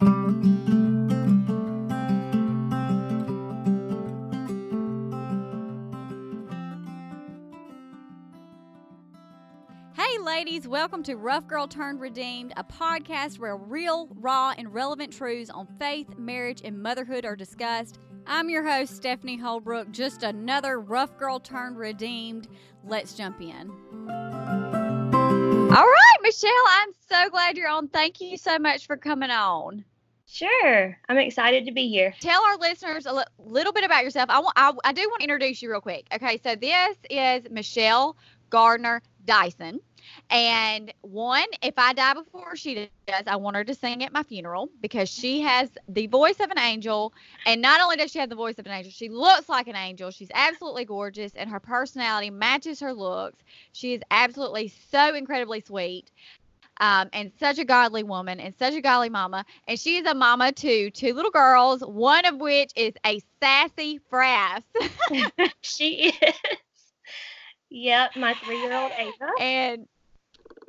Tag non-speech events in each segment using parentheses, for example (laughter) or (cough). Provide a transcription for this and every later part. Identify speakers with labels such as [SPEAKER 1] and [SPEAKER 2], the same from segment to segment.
[SPEAKER 1] Hey, ladies, welcome to Rough Girl Turned Redeemed, a podcast where real, raw, and relevant truths on faith, marriage, and motherhood are discussed. I'm your host, Stephanie Holbrook, just another Rough Girl Turned Redeemed. Let's jump in. All right, Michelle, I'm so glad you're on. Thank you so much for coming on.
[SPEAKER 2] Sure. I'm excited to be here.
[SPEAKER 1] Tell our listeners a little bit about yourself. I, want, I, I do want to introduce you real quick. Okay, so this is Michelle Gardner Dyson. And one, if I die before she does, I want her to sing at my funeral because she has the voice of an angel. And not only does she have the voice of an angel, she looks like an angel. She's absolutely gorgeous, and her personality matches her looks. She is absolutely so incredibly sweet. Um, and such a godly woman and such a godly mama. And she is a mama to two little girls, one of which is a sassy frass. (laughs)
[SPEAKER 2] she is. Yep, my three year old Ava.
[SPEAKER 1] And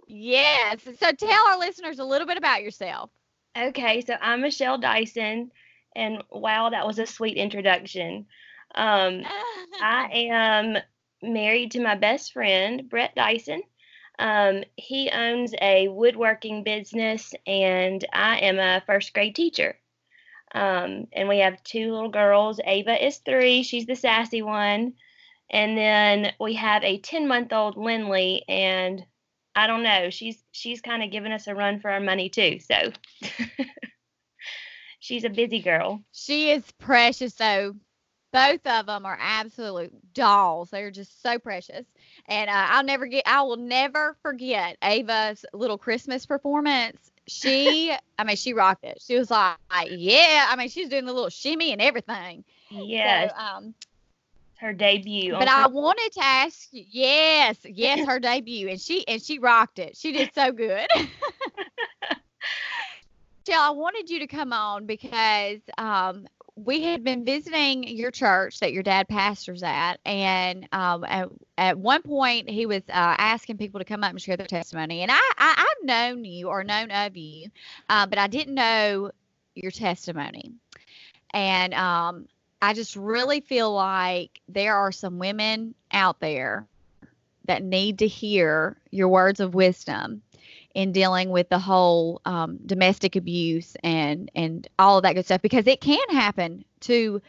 [SPEAKER 1] yes, so tell our listeners a little bit about yourself.
[SPEAKER 2] Okay, so I'm Michelle Dyson, and wow, that was a sweet introduction. Um, (laughs) I am married to my best friend, Brett Dyson. Um, he owns a woodworking business, and I am a first grade teacher. Um, and we have two little girls. Ava is three, she's the sassy one. And then we have a 10 month old Lindley, and I don't know, she's she's kind of giving us a run for our money too. So (laughs) she's a busy girl.
[SPEAKER 1] She is precious though. Both of them are absolute dolls. They're just so precious. And uh, I'll never get, I will never forget Ava's little Christmas performance. She, (laughs) I mean, she rocked it. She was like, yeah. I mean, she's doing the little shimmy and everything.
[SPEAKER 2] Yes.
[SPEAKER 1] So, um,
[SPEAKER 2] her debut.
[SPEAKER 1] but I wanted to ask you, yes, yes, (laughs) her debut, and she and she rocked it. She did so good. (laughs) Jill, I wanted you to come on because um, we had been visiting your church that your dad pastors at, and um, at, at one point he was uh, asking people to come up and share their testimony. And I, I I've known you or known of you, uh, but I didn't know your testimony. And um, I just really feel like there are some women out there that need to hear your words of wisdom in dealing with the whole um, domestic abuse and and all of that good stuff because it can happen to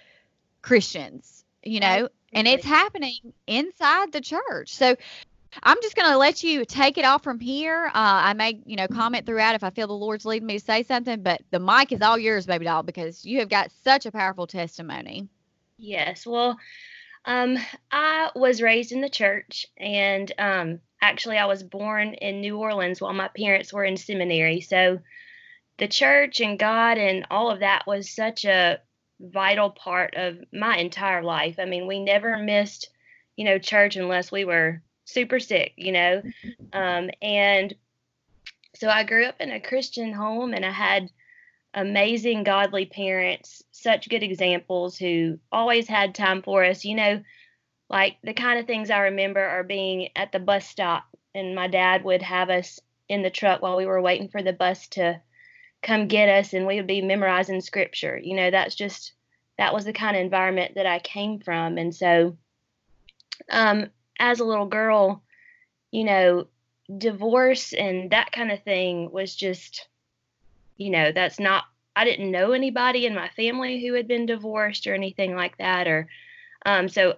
[SPEAKER 1] Christians, you know, and it's happening inside the church. So I'm just going to let you take it off from here. Uh, I may, you know, comment throughout if I feel the Lord's leading me to say something, but the mic is all yours, baby doll, because you have got such a powerful testimony.
[SPEAKER 2] Yes. Well, um, I was raised in the church, and um, actually, I was born in New Orleans while my parents were in seminary. So, the church and God and all of that was such a vital part of my entire life. I mean, we never missed, you know, church unless we were super sick, you know. Um, and so I grew up in a Christian home, and I had amazing godly parents, such good examples who always had time for us. You know, like the kind of things I remember are being at the bus stop, and my dad would have us in the truck while we were waiting for the bus to come get us, and we would be memorizing scripture. You know, that's just that was the kind of environment that I came from, and so um, as a little girl, you know, divorce and that kind of thing was just you know, that's not, I didn't know anybody in my family who had been divorced or anything like that. Or, um, so,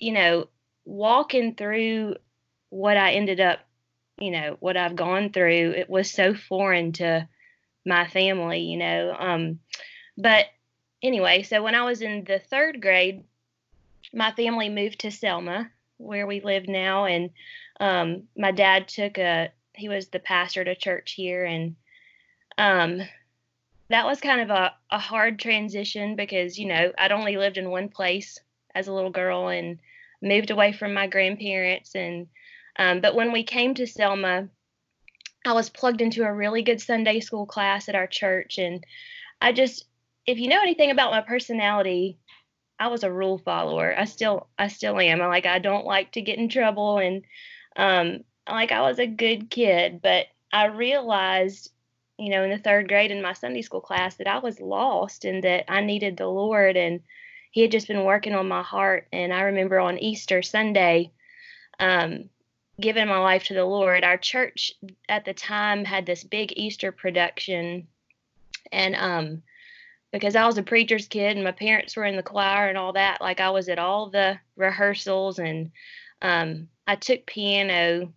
[SPEAKER 2] you know, walking through what I ended up, you know, what I've gone through, it was so foreign to my family, you know. Um, but anyway, so when I was in the third grade, my family moved to Selma, where we live now, and um, my dad took a he was the pastor a church here, and um, that was kind of a, a hard transition because, you know, I'd only lived in one place as a little girl and moved away from my grandparents. And, um, but when we came to Selma, I was plugged into a really good Sunday school class at our church. And I just, if you know anything about my personality, I was a rule follower. I still, I still am. I like, I don't like to get in trouble. And, um, like I was a good kid, but I realized you know, in the third grade in my Sunday school class that I was lost and that I needed the Lord. And He had just been working on my heart. And I remember on Easter Sunday, um, giving my life to the Lord. Our church at the time had this big Easter production. And um, because I was a preacher's kid and my parents were in the choir and all that, like I was at all the rehearsals and um, I took piano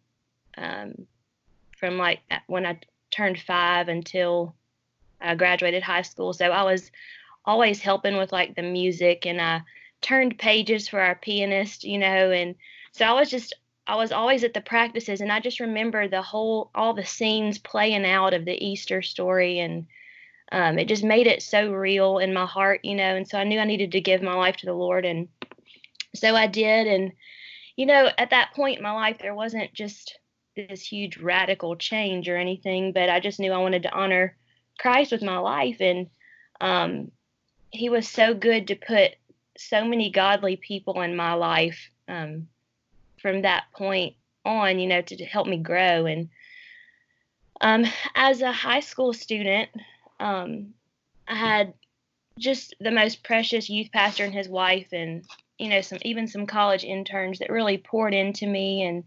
[SPEAKER 2] um, from like when I turned five until I graduated high school. So I was always helping with like the music and I turned pages for our pianist, you know, and so I was just I was always at the practices and I just remember the whole all the scenes playing out of the Easter story and um, it just made it so real in my heart, you know, and so I knew I needed to give my life to the Lord and so I did and you know, at that point in my life there wasn't just this huge radical change or anything, but I just knew I wanted to honor Christ with my life. And um, He was so good to put so many godly people in my life um, from that point on, you know, to, help me grow. And um, as a high school student, um, I had just the most precious youth pastor and his wife, and you know, some even some college interns that really poured into me and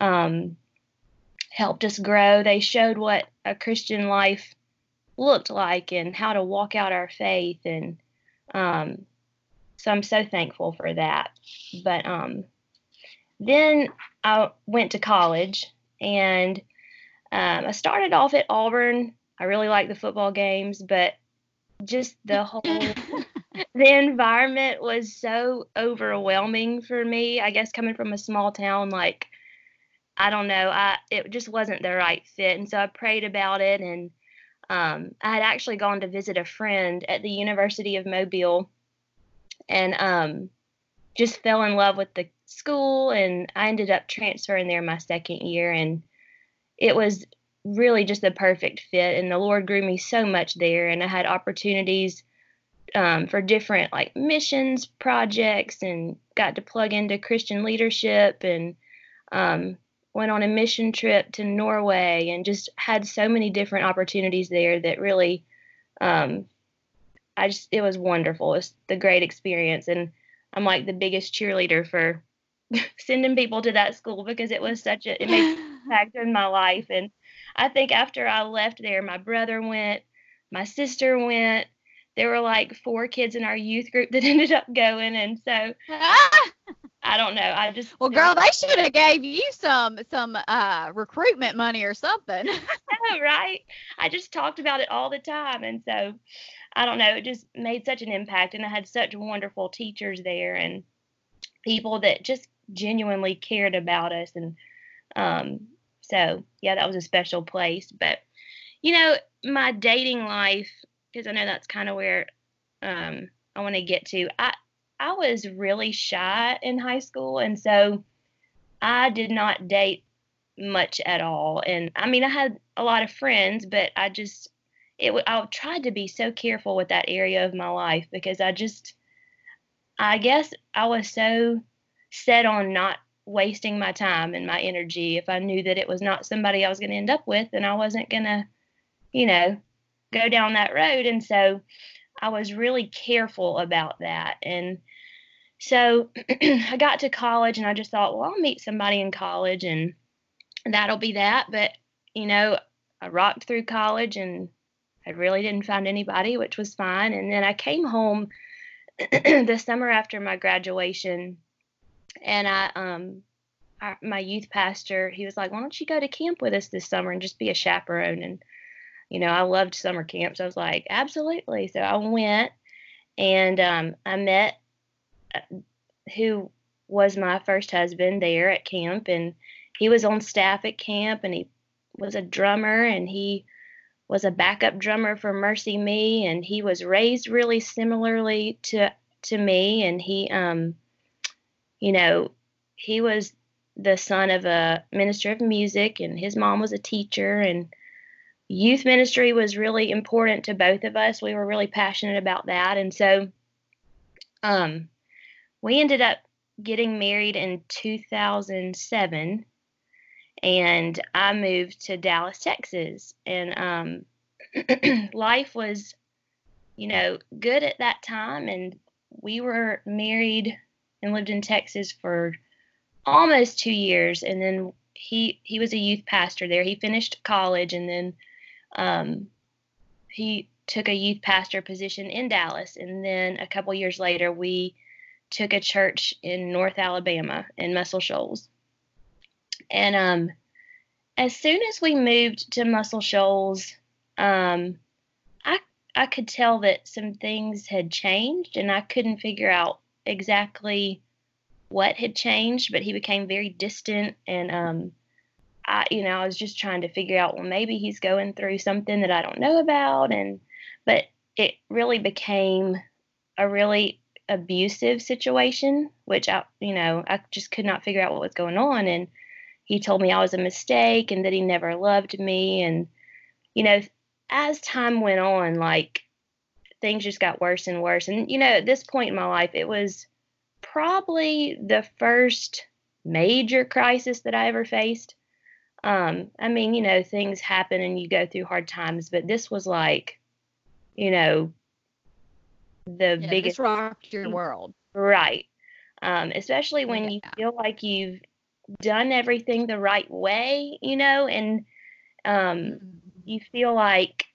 [SPEAKER 2] um, helped us grow. They showed what a Christian life looked like and how to walk out our faith. And um, so I'm so thankful for that. But um, then I went to college and um, I started off at Auburn. I really liked the football games, but just the whole (laughs) the environment was so overwhelming for me. I guess coming from a small town like I don't know. I it just wasn't the right fit, and so I prayed about it. And um, I had actually gone to visit a friend at the University of Mobile, and um, just fell in love with the school. And I ended up transferring there my second year, and it was really just the perfect fit. And the Lord grew me so much there, and I had opportunities. Um, for different like missions projects and got to plug into Christian leadership and um, went on a mission trip to Norway and just had so many different opportunities there that really um, I just it was wonderful. It's the great experience. And I'm like the biggest cheerleader for (laughs) sending people to that school because it was such a it made an (laughs) impact in my life. And I think after I left there my brother went, my sister went, there were like four kids in our youth group (laughs) that ended up going. And so I don't know. I just
[SPEAKER 1] well, girl, they should have gave you some some uh, recruitment money or something. (laughs)
[SPEAKER 2] right? I just talked about it all the time, and so I don't know. It just made such an impact, and I had such wonderful teachers there and people that just genuinely cared about us, and um, so yeah, that was a special place. But you know, my dating life, because I know that's kind of where um, I want to get to. I I was really shy in high school, and so I did not date much at all. And I mean, I had a lot of friends, but I just it I tried to be so careful with that area of my life because I just I guess I was so set on not wasting my time and my energy if I knew that it was not somebody I was going to end up with and I wasn't going to, you know, go down that road. And so I was really careful about that. And so (clears throat) I got to college and I just thought, well, I'll meet somebody in college and that'll be that. But, you know, I rocked through college and I really didn't find anybody, which was fine. And then I came home (clears throat) the summer after my graduation and I, um, I, my youth pastor, he was like, why don't you go to camp with us this summer and just be a chaperone? And you know, I loved summer camps. I was like, absolutely. So I went and um, I met uh, who was my first husband there at camp, and he was on staff at camp, and he was a drummer, and he was a backup drummer for MercyMe, and he was raised really similarly to to me, and he, um, you know, he was the son of a minister of music, and his mom was a teacher, and youth ministry was really important to both of us. We were really passionate about that. And so um, we ended up getting married in 2007 and I moved to Dallas, Texas. And um, (clears throat) life was, you know, good at that time. And we were married and lived in Texas for almost two years. And then he he was a youth pastor there. He finished college and then um, he took a youth pastor position in Dallas. And then a couple years later, we took a church in North Alabama in Muscle Shoals. And um, as soon as we moved to Muscle Shoals, um, I I could tell that some things had changed, and I couldn't figure out exactly what had changed. But he became very distant, and um, I you know I was just trying to figure out well maybe he's going through something that I don't know about, and but it really became a really abusive situation, which I you know I just could not figure out what was going on, and he told me I was a mistake and that he never loved me. And, you know, as time went on, like things just got worse and worse. And, you know, at this point in my life, it was probably the first major crisis that I ever faced. Um, I mean, you know, things happen and you go through hard times, but this was like, you know, the
[SPEAKER 1] Yeah,
[SPEAKER 2] biggest
[SPEAKER 1] rocked your world.
[SPEAKER 2] right. Um, especially when you feel like you've done everything the right way, you know, and um,
[SPEAKER 1] Mhm.
[SPEAKER 2] you feel like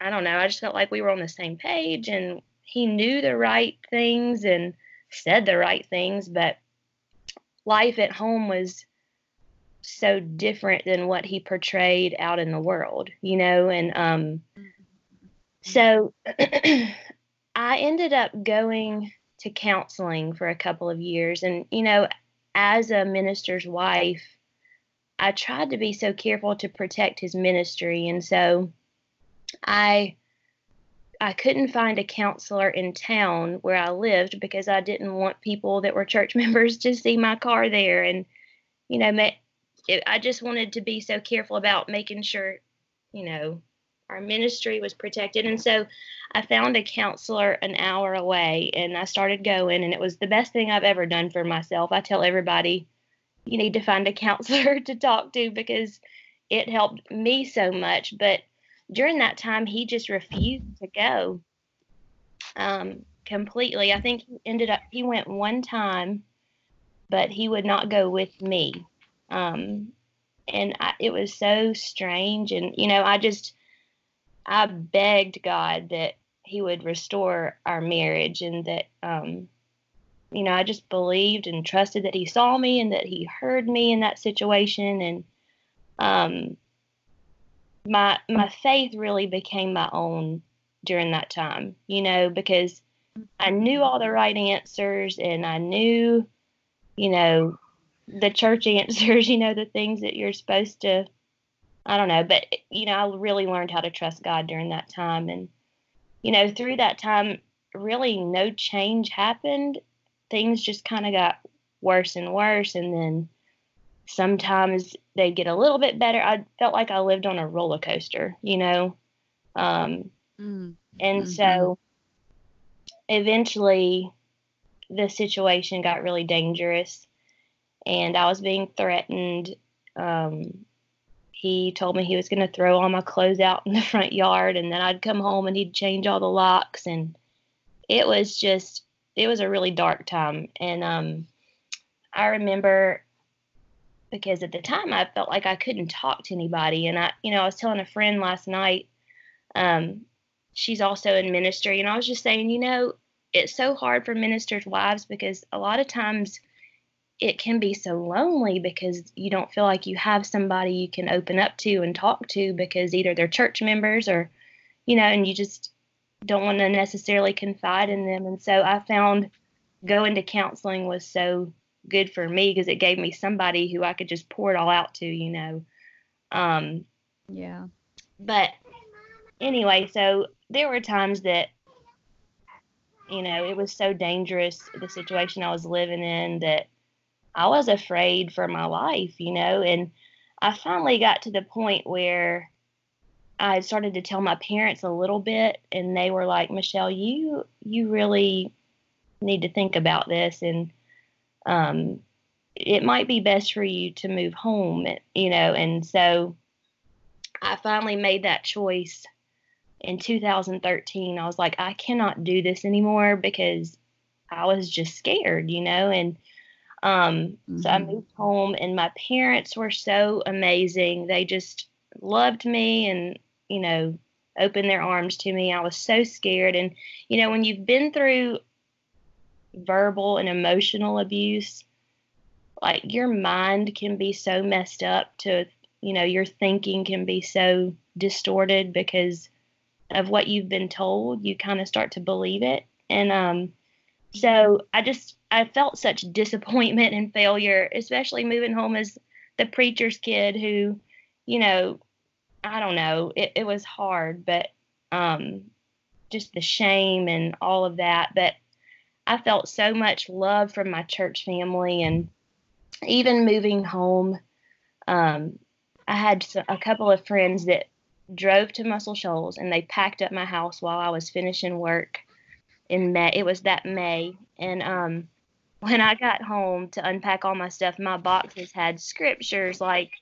[SPEAKER 2] I don't know. I just felt like we were on the same page, and he knew the right things and said the right things, but life at home was so different than what he portrayed out in the world, you know, and um, so (clears throat) I ended up going to counseling for a couple of years. And, you know, as a minister's wife, I tried to be so careful to protect his ministry. And so I I couldn't find a counselor in town where I lived because I didn't want people that were church (laughs) members to see my car there. And, you know, ma- it, I just wanted to be so careful about making sure, you know, our ministry was protected. And so I found a counselor an hour away and I started going, and it was the best thing I've ever done for myself. I tell everybody, you need to find a (laughs) counselor to talk to because it helped me so much. But during that time, he just refused to go um, completely. I think he ended up, he went one time, but he would not go with me. Um, and I, it was so strange. And, you know, I just, I begged God that He would restore our marriage and that, um, you know, I just believed and trusted that He saw me and that He heard me in that situation. And um, my my faith really became my own during that time, you know, because I knew all the right answers and I knew, you know, the church answers, (laughs) you know, the things that you're supposed to I don't know, but you know, I really learned how to trust God during that time and you know, through that time really no change happened. Things just kind of got worse and worse and then sometimes they get a little bit better. I felt like I lived on a roller coaster, you know. Um
[SPEAKER 1] Mm.
[SPEAKER 2] and so eventually the situation got really dangerous and I was being threatened. Um, he told me he was going to throw all my clothes out in the front yard and then I'd come home and he'd change all the locks. And it was just, it was a really dark time. And um, I remember because at the time I felt like I couldn't talk to anybody. And I, you know, I was telling a friend last night, um, she's also in ministry, and I was just saying, you know, it's so hard for ministers' wives because a lot of times it can be so lonely because you don't feel like you have somebody you can open up to and talk to because either they're church members or, you know, and you just don't want to necessarily confide in them. And so I found going to counseling was so good for me because it gave me somebody who I could just pour it all out to, you know. Um,
[SPEAKER 1] Yeah.
[SPEAKER 2] but anyway, so there were times that, you know, it was so dangerous, the situation I was living in, that I was afraid for my life, you know, and I finally got to the point where I started to tell my parents a little bit and they were like, Michelle, you you really need to think about this and um it might be best for you to move home, you know, and so I finally made that choice in 2013, I was like, I cannot do this anymore because I was just scared, you know, and um, mm-hmm. so I mm-hmm. moved home and my parents were so amazing. They just loved me and, you know, opened their arms to me. I was so scared. And, you know, when you've been through verbal and emotional abuse, like your mind can be so messed up to, you know, your thinking can be so distorted because of what you've been told. You kind of start to believe it. And um, so I just, I felt such disappointment and failure, especially moving home as the preacher's kid who, you know, I don't know, it, it was hard, but um, just the shame and all of that. But I felt so much love from my church family, and even moving home, um, I had a couple of friends that drove to Muscle Shoals and they packed up my house while I was finishing work in May. It was that May, and um, when I got home to unpack all my stuff, my boxes had scriptures like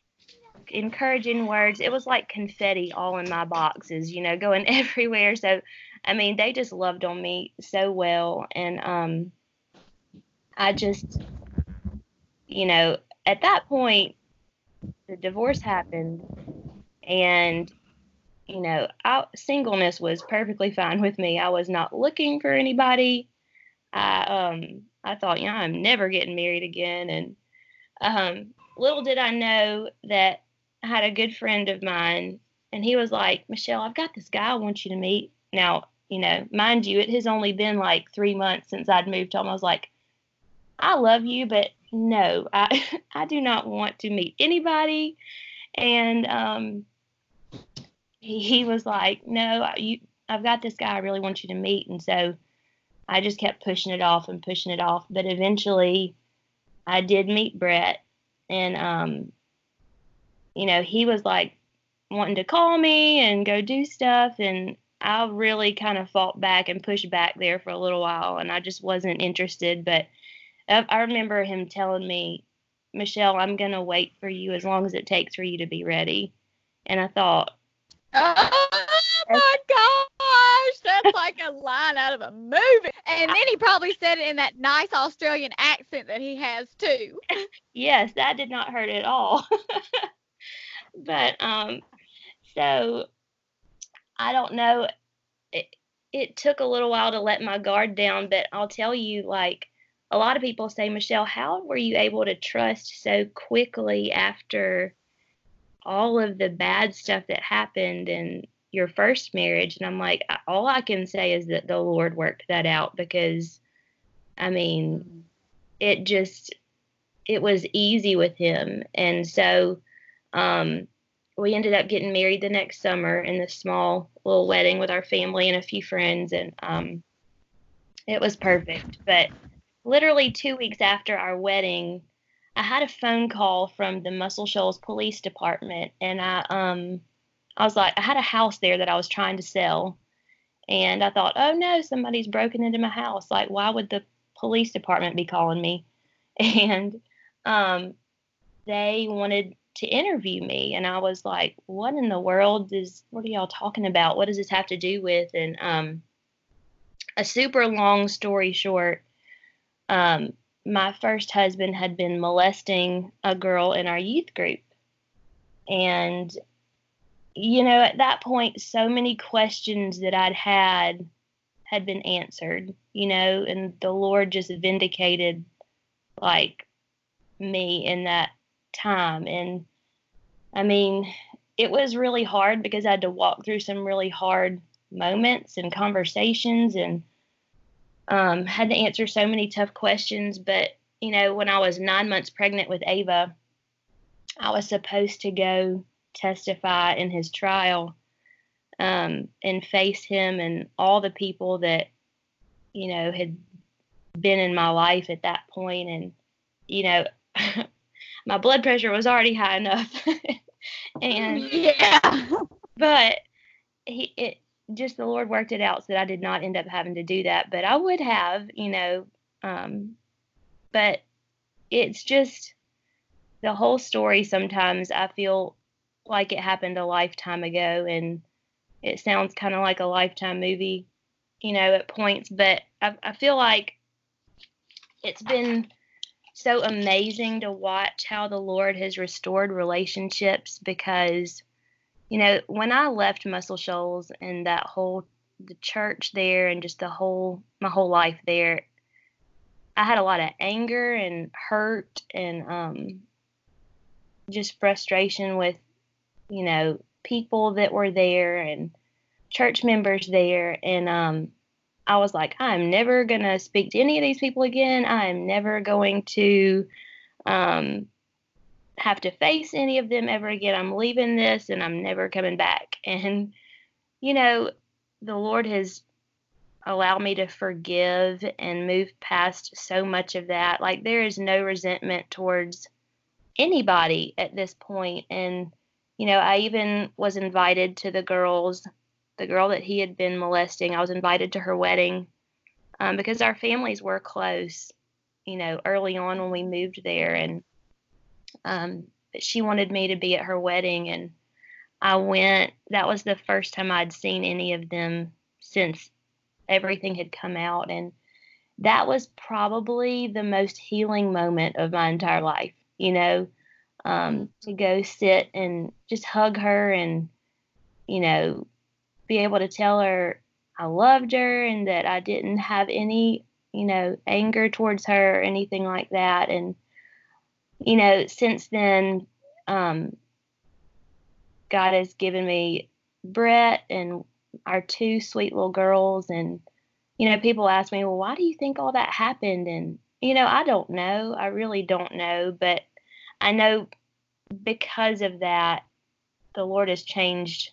[SPEAKER 2] encouraging words. It was like confetti all in my boxes, you know, going (laughs) everywhere. So, I mean, they just loved on me so well. And um, I just, you know, at that point, the divorce happened. And, you know, I, singleness was perfectly fine with me. I was not looking for anybody. I, um, I thought, yeah, I'm never getting married again. And um, little did I know that I had a good friend of mine, and he was like, Michelle, I've got this guy I want you to meet. Now, you know, mind you, it has only been like three months since I'd moved home. I was like, I love you, but no, I (laughs) I do not want to meet anybody. And um, he, he was like, no, you, I've got this guy I really want you to meet. And so I just kept pushing it off and pushing it off. But eventually, I did meet Brett, and um, you know, he was like wanting to call me and go do stuff. And I really kind of fought back and pushed back there for a little while. And I just wasn't interested. But I remember him telling me, Michelle, I'm going to wait for you as long as it takes for you to be ready. And I thought,
[SPEAKER 1] oh my gosh, that's like a line out of a movie. And then he probably said it in that nice Australian accent that he has too. (laughs)
[SPEAKER 2] Yes, that did not hurt at all. (laughs) but um, so I don't know. It, it took a little while to let my guard down, but I'll tell you, like a lot of people say, Michelle, how were you able to trust so quickly after all of the bad stuff that happened in your first marriage? And I'm like, all I can say is that the Lord worked that out because, I mean, it just, it was easy with Him. And so, um, we ended up getting married the next summer in this small little wedding with our family and a few friends, and um, it was perfect. But literally two weeks after our wedding, I had a phone call from the Muscle Shoals Police Department, and I um, I was like, I had a house there that I was trying to sell, and I thought, oh no, somebody's broken into my house. Like, why would the police department be calling me? (laughs) And um, they wanted to interview me and I was like, what in the world is what are y'all talking about? What does this have to do with? And um a super long story short, um my first husband had been molesting a girl in our youth group. And you know, at that point so many questions that I'd had had been answered, you know, and the Lord just vindicated like me in that time. And I mean, it was really hard because I had to walk through some really hard moments and conversations and um, had to answer so many tough questions. But, you know, when I was nine months pregnant with Ava, I was supposed to go testify in his trial um, and face him and all the people that, you know, had been in my life at that. And, you know, (laughs) my blood pressure was already high enough. (laughs) and
[SPEAKER 1] yeah.
[SPEAKER 2] But he it just the Lord worked it out so that I did not end up having to do that. But I would have, you know, um but it's just the whole story sometimes I feel like it happened a lifetime ago and it sounds kind of like a lifetime movie, you know, at points, but I, I feel like it's been so amazing to watch how the Lord has restored relationships because, you know, when I left Muscle Shoals and that whole the church there and just the whole my whole life there, I had a lot of anger and hurt and um just frustration with, you know, people that were there and church members there and um I was like, I'm never going to speak to any of these people again. I'm never going to um, have to face any of them ever again. I'm leaving this and I'm never coming back. (laughs) And, you know, the Lord has allowed me to forgive and move past so much of that. Like, there is no resentment towards anybody at this point. And, you know, I even was invited to the girls' the girl that he had been molesting. I was invited to her wedding um, because our families were close, you know, early on when we moved there. And um, she wanted me to be at her wedding. And I went. That was the first time I'd seen any of them since everything had come out. And that was probably the most healing moment of my entire life, you know, um, to go sit and just hug her and, you know, be able to tell her I loved her and that I didn't have any, you know, anger towards her or anything like that. And, you know, since then, um, God has given me Brett and our two sweet little girls. And, you know, people ask me, well, why do you think all that happened? And, you know, I don't know. I really don't know. But I know because of that, the Lord has changed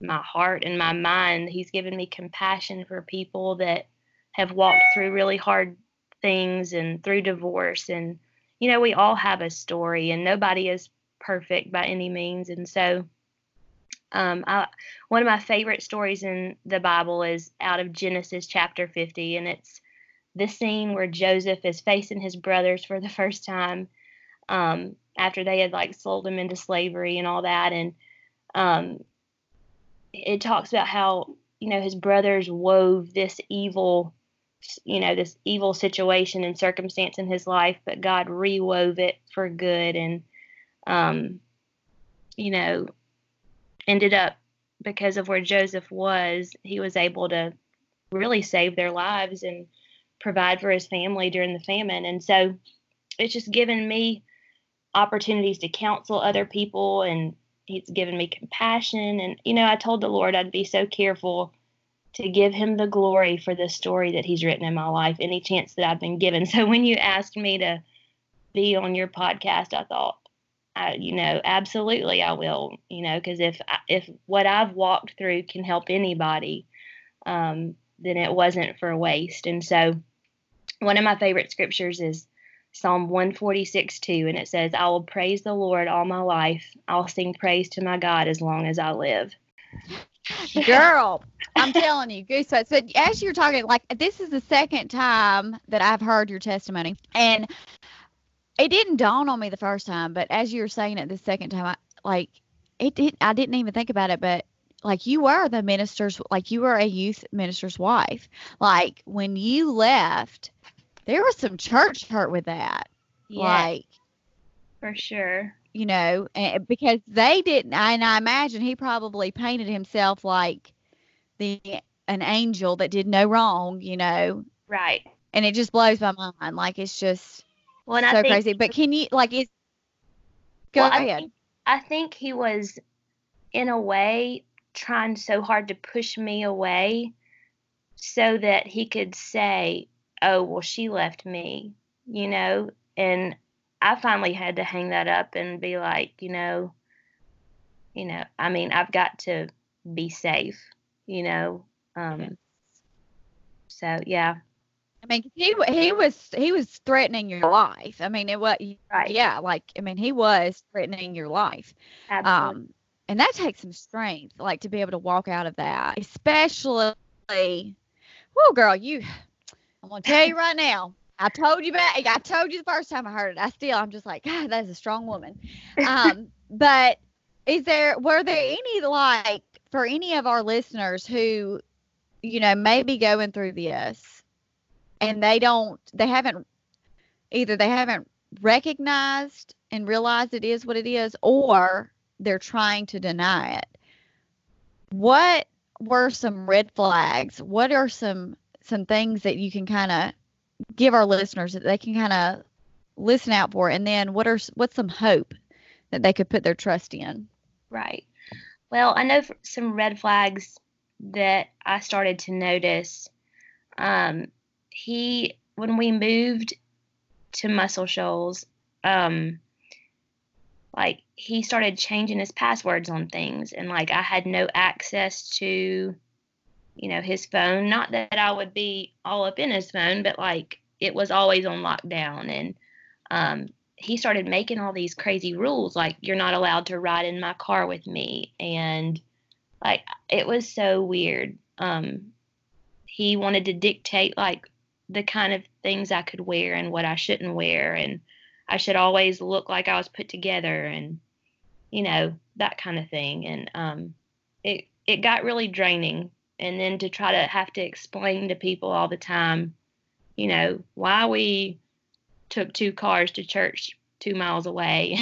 [SPEAKER 2] my heart and my mind. He's given me compassion for people that have walked through really hard things and through divorce. And, you know, we all have a story and nobody is perfect by any means. And so, um, I, one of my favorite stories in the Bible is out of Genesis chapter 50, and it's the scene where Joseph is facing his brothers for the first time um, after they had like sold him into slavery and all that. And um, it talks about how you know his brothers wove this evil you know this evil situation and circumstance in his life but god rewove it for good and um you know ended up because of where joseph was he was able to really save their lives and provide for his family during the famine and so it's just given me opportunities to counsel other people and he's given me compassion. And you know i told the lord i'd be so careful to give him the glory for the story that he's written in my life any chance that i've been given. (laughs) So when you asked me to be on your podcast i thought I, you know absolutely i will you know because if if what i've walked through can help anybody um, then it wasn't for waste. And so one of my favorite scriptures is Psalm 146 2, and it says, I will praise the Lord all my life. I'll sing praise to my God as long as I live. (laughs)
[SPEAKER 1] Girl, I'm telling you, goosebumps. But as you're talking, like this is the second time that I've heard your testimony, and it didn't dawn on me the first time, but as you were saying it the second time, I like it did. I didn't even think about it, but like you were the minister's, like you were a youth minister's wife. Like when you left, there was some church hurt with that. Yeah, like
[SPEAKER 2] for sure.
[SPEAKER 1] You know, eh, eh, because they didn't, and I imagine he probably painted himself like the an angel that did no wrong. You know,
[SPEAKER 2] right?
[SPEAKER 1] And it just blows my mind. Like it's just well, so crazy. But can you like is go well, ahead?
[SPEAKER 2] I think, I think he was in a way trying so hard to push me away so that he could say, oh, well, she left me, you know? And I finally had to hang that up and be like, you know, you know, I mean, I've got to be safe, you know. Um, so yeah.
[SPEAKER 1] I mean, he he was he was threatening your life. I mean, it was right. yeah, like I mean, he was threatening your life. Absolutely. Um, and that takes some strength, like to be able to walk out of that, especially. Well, girl, you I'm gonna tell you right now. I told you back. I told you the first time I heard it. I still, I'm just like, God, that's a strong woman. (laughs) Um, but is there, were there any like for any of our listeners who, you know, may be going through this and they don't, they haven't, either they haven't recognized and realized it is what it is, or they're trying to deny it. What were some red flags? What are some some things that you can kind of give our listeners that they can kind of listen out for and then what are what's some hope that they could put their trust in?
[SPEAKER 2] Right. Well i know some red flags that i started to notice. Um, he when we moved to muscle shoals um, like he started changing his passwords on things and like i had no access to you know his phone. Not that i would be all up in his phone but like it was always on lockdown and um, he started making all these crazy rules like you're not allowed to ride in my car with me and like it was so weird. Um, he wanted to dictate like the kind of things i could wear and what i shouldn't wear and i should always look like i was put together and you know that kind of thing and um, it it got really draining and then to try to have to explain to people all the time you know, why we took two cars to church two miles away.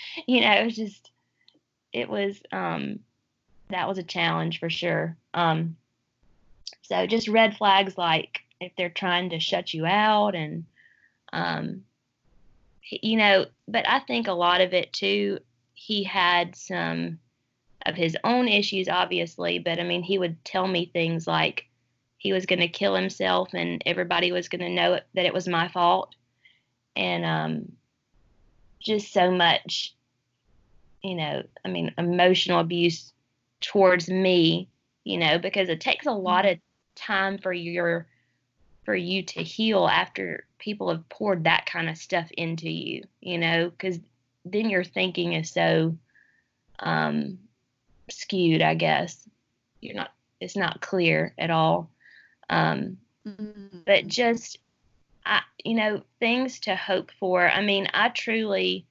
[SPEAKER 2] (laughs) you know, it was just, it was, um, that was a challenge for sure. Um, so just red flags like if they're trying to shut you out and, um, you know, but I think a lot of it too, he had some of his own issues, obviously, but I mean, he would tell me things like, he was going to kill himself and everybody was going to know it, that it was my fault. And um, just so much you know i mean emotional abuse towards me you know because it takes a lot of time for your for you to heal after people have poured that kind of stuff into you you know because then your thinking is so um skewed i guess you're not it's not clear at all um, mm-hmm. But just, I, you know, things to hope for. I mean, I truly,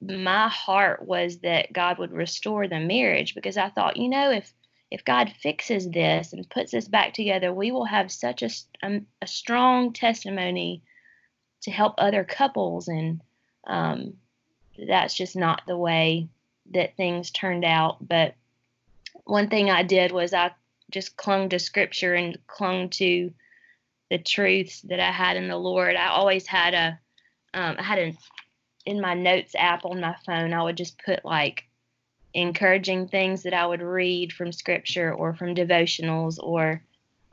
[SPEAKER 2] my heart was that God would restore the marriage because I thought, you know, if if God fixes this and puts us back together, we will have such a, a, um, a strong testimony to help other couples. And um, that's just not the way that things turned out. But one thing I did was I just clung to scripture and clung to the truths that I had in the Lord. I always had a, um, I had a, in my notes app on my phone, I would just put like encouraging things that I would read from scripture or from devotionals or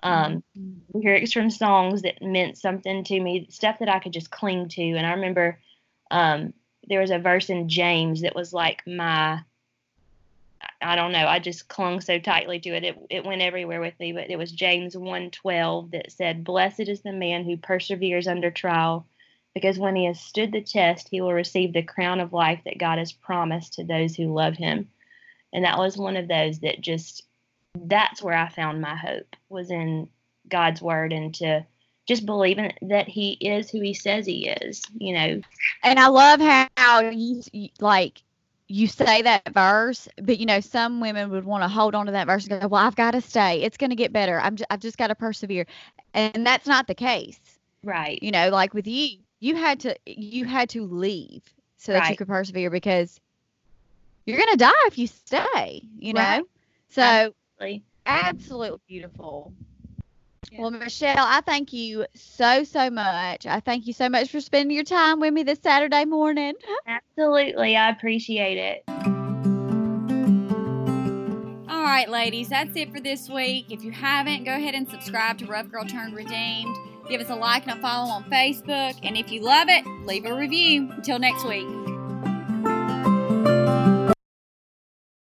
[SPEAKER 2] um, mm-hmm. lyrics from songs that meant something to me, stuff that I could just cling to. And I remember um, there was a verse in James that was like my I don't know. I just clung so tightly to it. It it went everywhere with me. But it was James 1:12 that said, "Blessed is the man who perseveres under trial, because when he has stood the test, he will receive the crown of life that God has promised to those who love him." And that was one of those that just that's where I found my hope was in God's word and to just believing that he is who he says he is, you know.
[SPEAKER 1] And I love how you like you say that verse, but you know, some women would want to hold on to that verse and go, "Well, I've got to stay. It's going to get better. I'm I've just got to persevere," and that's not the case.
[SPEAKER 2] Right.
[SPEAKER 1] You know, like with you, you had to you had to leave so that right. you could persevere because you're going to die if you stay. You know. Right. So absolutely, absolutely beautiful. Well, Michelle, I thank you so, so much. I thank you so much for spending your time with me this Saturday morning. (laughs)
[SPEAKER 2] Absolutely. I appreciate it.
[SPEAKER 1] All right, ladies, that's it for this week. If you haven't, go ahead and subscribe to Rough Girl Turned Redeemed. Give us a like and a follow on Facebook. And if you love it, leave a review. Until next week.